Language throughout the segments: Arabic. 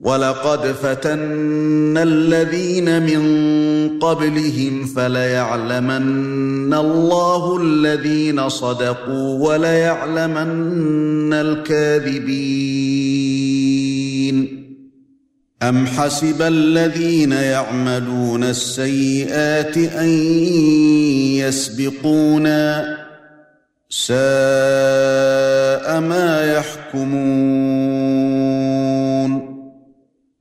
ولقد فتنا الذين من قبلهم فليعلمن الله الذين صدقوا وليعلمن الكاذبين ام حسب الذين يعملون السيئات ان يسبقونا ساء ما يحكمون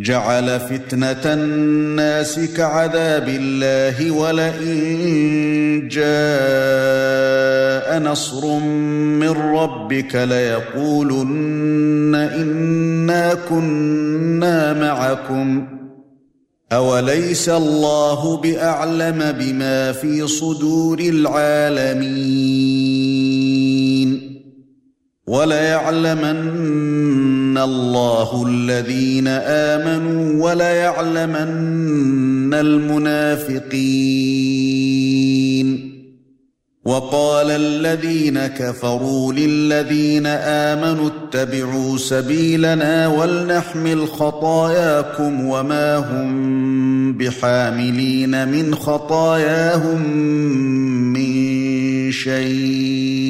جعل فتنة الناس كعذاب الله ولئن جاء نصر من ربك ليقولن إنا كنا معكم. أوليس الله بأعلم بما في صدور العالمين؟ وليعلمن الله الذين آمنوا وليعلمن المنافقين. وقال الذين كفروا للذين آمنوا اتبعوا سبيلنا ولنحمل خطاياكم وما هم بحاملين من خطاياهم من شيء.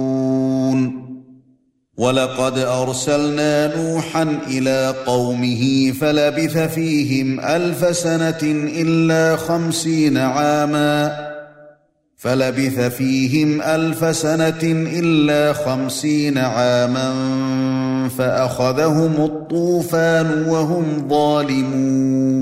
ولقد أرسلنا نوحا إلى قومه فلبث فيهم ألف سنة إلا خمسين عاما. فلبث فيهم ألف سنة إلا خمسين عاما فأخذهم الطوفان وهم ظالمون.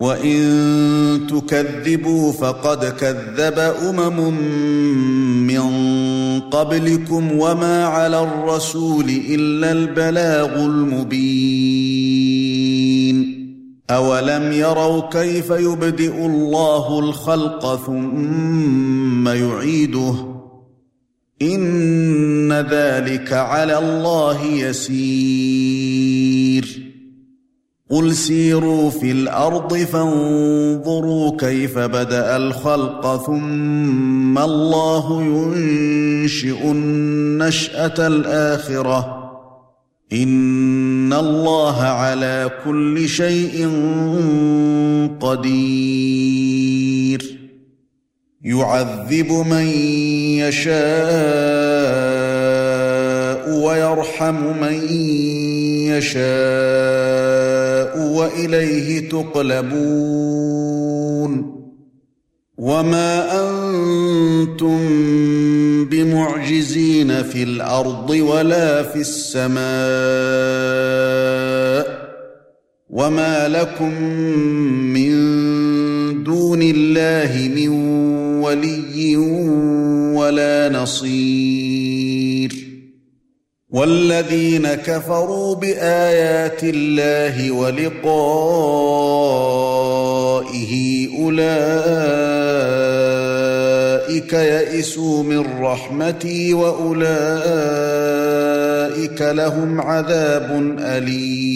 وان تكذبوا فقد كذب امم من قبلكم وما على الرسول الا البلاغ المبين اولم يروا كيف يبدئ الله الخلق ثم يعيده ان ذلك على الله يسير قل سيروا في الأرض فانظروا كيف بدا الخلق ثم الله ينشئ النشاه الاخره ان الله على كل شيء قدير يعذب من يشاء ويرحم من يشاء وإليه تقلبون وما أنتم بمعجزين في الأرض ولا في السماء وما لكم من دون الله من ولي ولا نصير والذين كفروا بآيات الله ولقائه أولئك يئسوا من رحمتي وأولئك لهم عذاب أليم.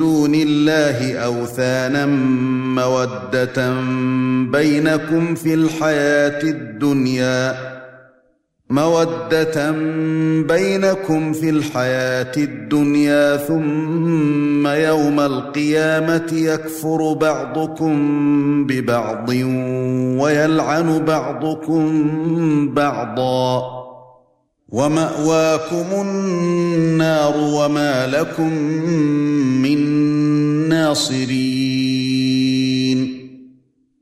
دون الله أوثانا مودة بينكم في الحياة الدنيا مودة بينكم في الحياة الدنيا ثم يوم القيامة يكفر بعضكم ببعض ويلعن بعضكم بعضا. ومأواكم النار وما لكم من ناصرين.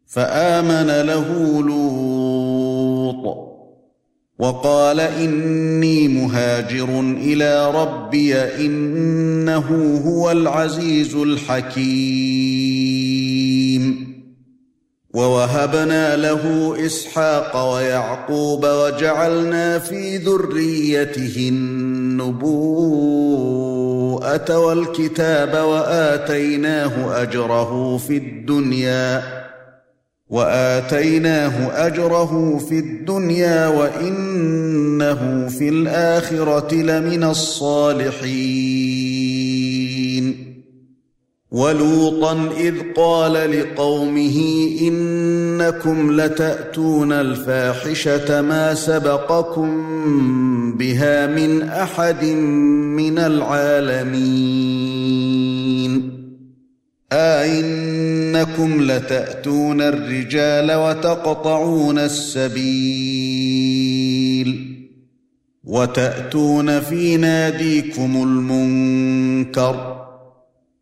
فآمن له لوط وقال إني مهاجر إلى ربي إنه هو العزيز الحكيم. ووهبنا له إسحاق ويعقوب وجعلنا في ذريته النبوءة والكتاب وآتيناه أجره في الدنيا وآتيناه أجره في الدنيا وإنه في الآخرة لمن الصالحين ولوطا إذ قال لقومه إنكم لتأتون الفاحشة ما سبقكم بها من أحد من العالمين. ائنكم لتأتون الرجال وتقطعون السبيل. وتأتون في ناديكم المنكر.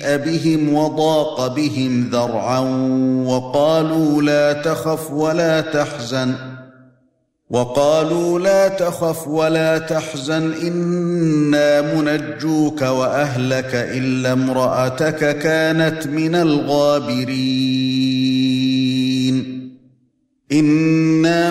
سيء بهم وضاق بهم ذرعا وقالوا لا تخف ولا تحزن وقالوا لا تخف ولا تحزن إنا منجوك وأهلك إلا امرأتك كانت من الغابرين إنا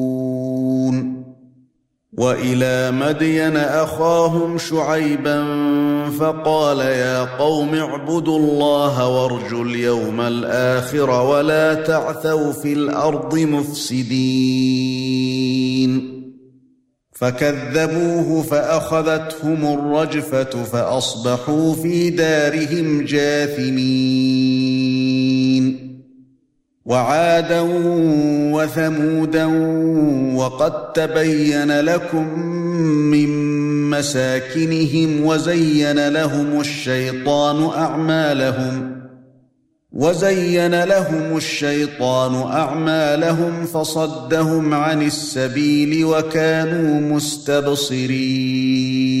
وإلى مدين أخاهم شعيبا فقال يا قوم اعبدوا الله وارجوا اليوم الآخر ولا تعثوا في الأرض مفسدين. فكذبوه فأخذتهم الرجفة فأصبحوا في دارهم جاثمين. وعادا وثمودا وقد تبين لكم من مساكنهم وزين لهم الشيطان أعمالهم وزين لهم الشيطان أعمالهم فصدهم عن السبيل وكانوا مستبصرين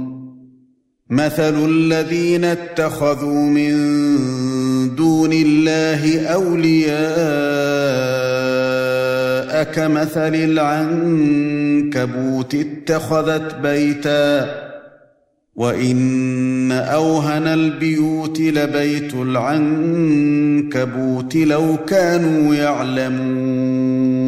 مثل الذين اتخذوا من دون الله أولياء كمثل العنكبوت اتخذت بيتا وإن أوهن البيوت لبيت العنكبوت لو كانوا يعلمون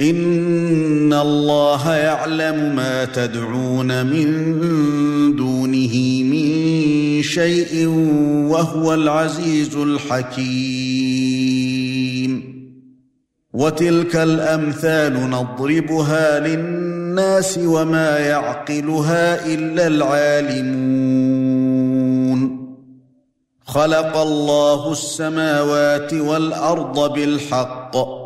إن الله يعلم ما تدعون من دونه من شيء وهو العزيز الحكيم. وتلك الأمثال نضربها للناس وما يعقلها إلا العالمون. خلق الله السماوات والأرض بالحق.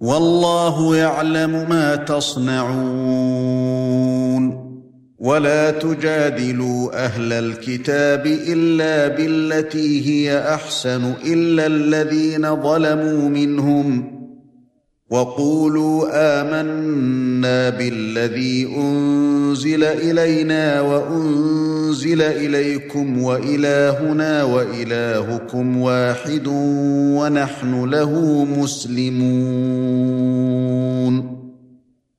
والله يعلم ما تصنعون. ولا تجادلوا أهل الكتاب إلا بالتي هي أحسن إلا الذين ظلموا منهم. وقولوا آمنا بالذي أنزل إلينا وأنزل إليكم وإلهنا وإلهكم واحد ونحن له مسلمون.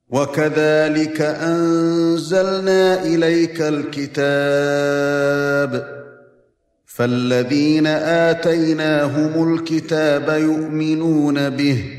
وكذلك أنزلنا إليك الكتاب فالذين آتيناهم الكتاب يؤمنون به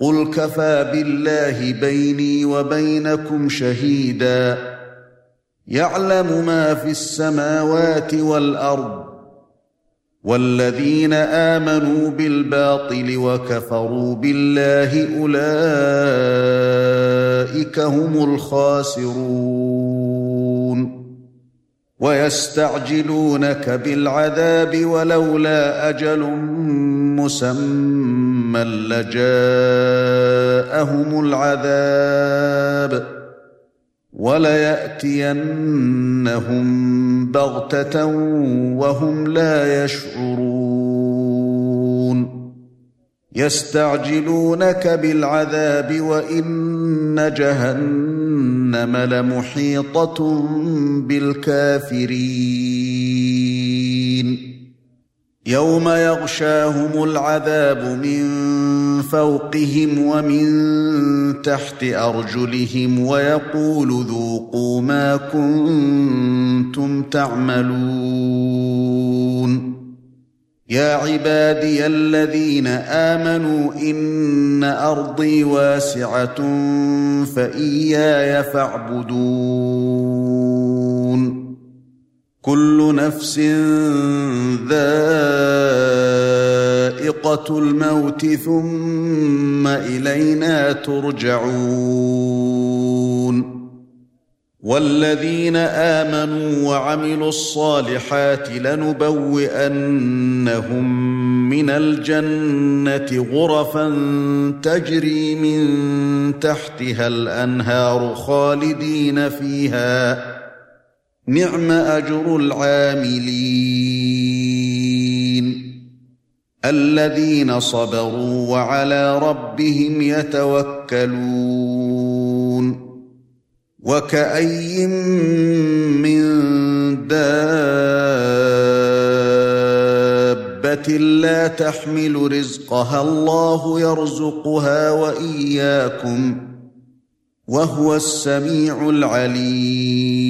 قل كفى بالله بيني وبينكم شهيدا يعلم ما في السماوات والارض والذين امنوا بالباطل وكفروا بالله اولئك هم الخاسرون ويستعجلونك بالعذاب ولولا أجل مسمى لجاءهم العذاب ولياتينهم بغته وهم لا يشعرون يستعجلونك بالعذاب وان جهنم لمحيطه بالكافرين يوم يغشاهم العذاب من فوقهم ومن تحت أرجلهم ويقول ذوقوا ما كنتم تعملون. يا عبادي الذين آمنوا إن أرضي واسعة فإياي فاعبدون. كل نفس ذائقة الموت ثم إلينا ترجعون. والذين آمنوا وعملوا الصالحات لنبوئنهم من الجنة غرفا تجري من تحتها الأنهار خالدين فيها. نعم أجر العاملين. الذين صبروا وعلى ربهم يتوكلون. وكأي من دابة لا تحمل رزقها الله يرزقها وإياكم. وهو السميع العليم.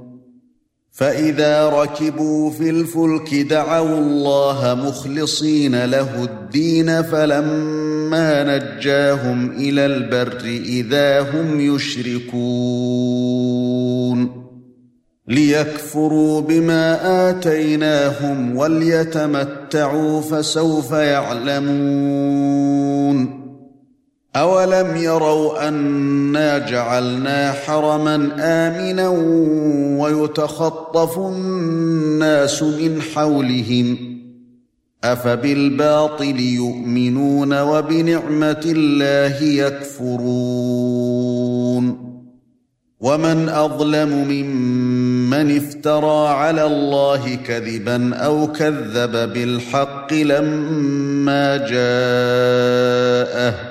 فإذا ركبوا في الفلك دعوا الله مخلصين له الدين فلما نجاهم إلى البر إذا هم يشركون ليكفروا بما آتيناهم وليتمتعوا فسوف يعلمون اولم يروا انا جعلنا حرما امنا ويتخطف الناس من حولهم افبالباطل يؤمنون وبنعمه الله يكفرون ومن اظلم ممن افترى على الله كذبا أو كذب بالحق لما جاءه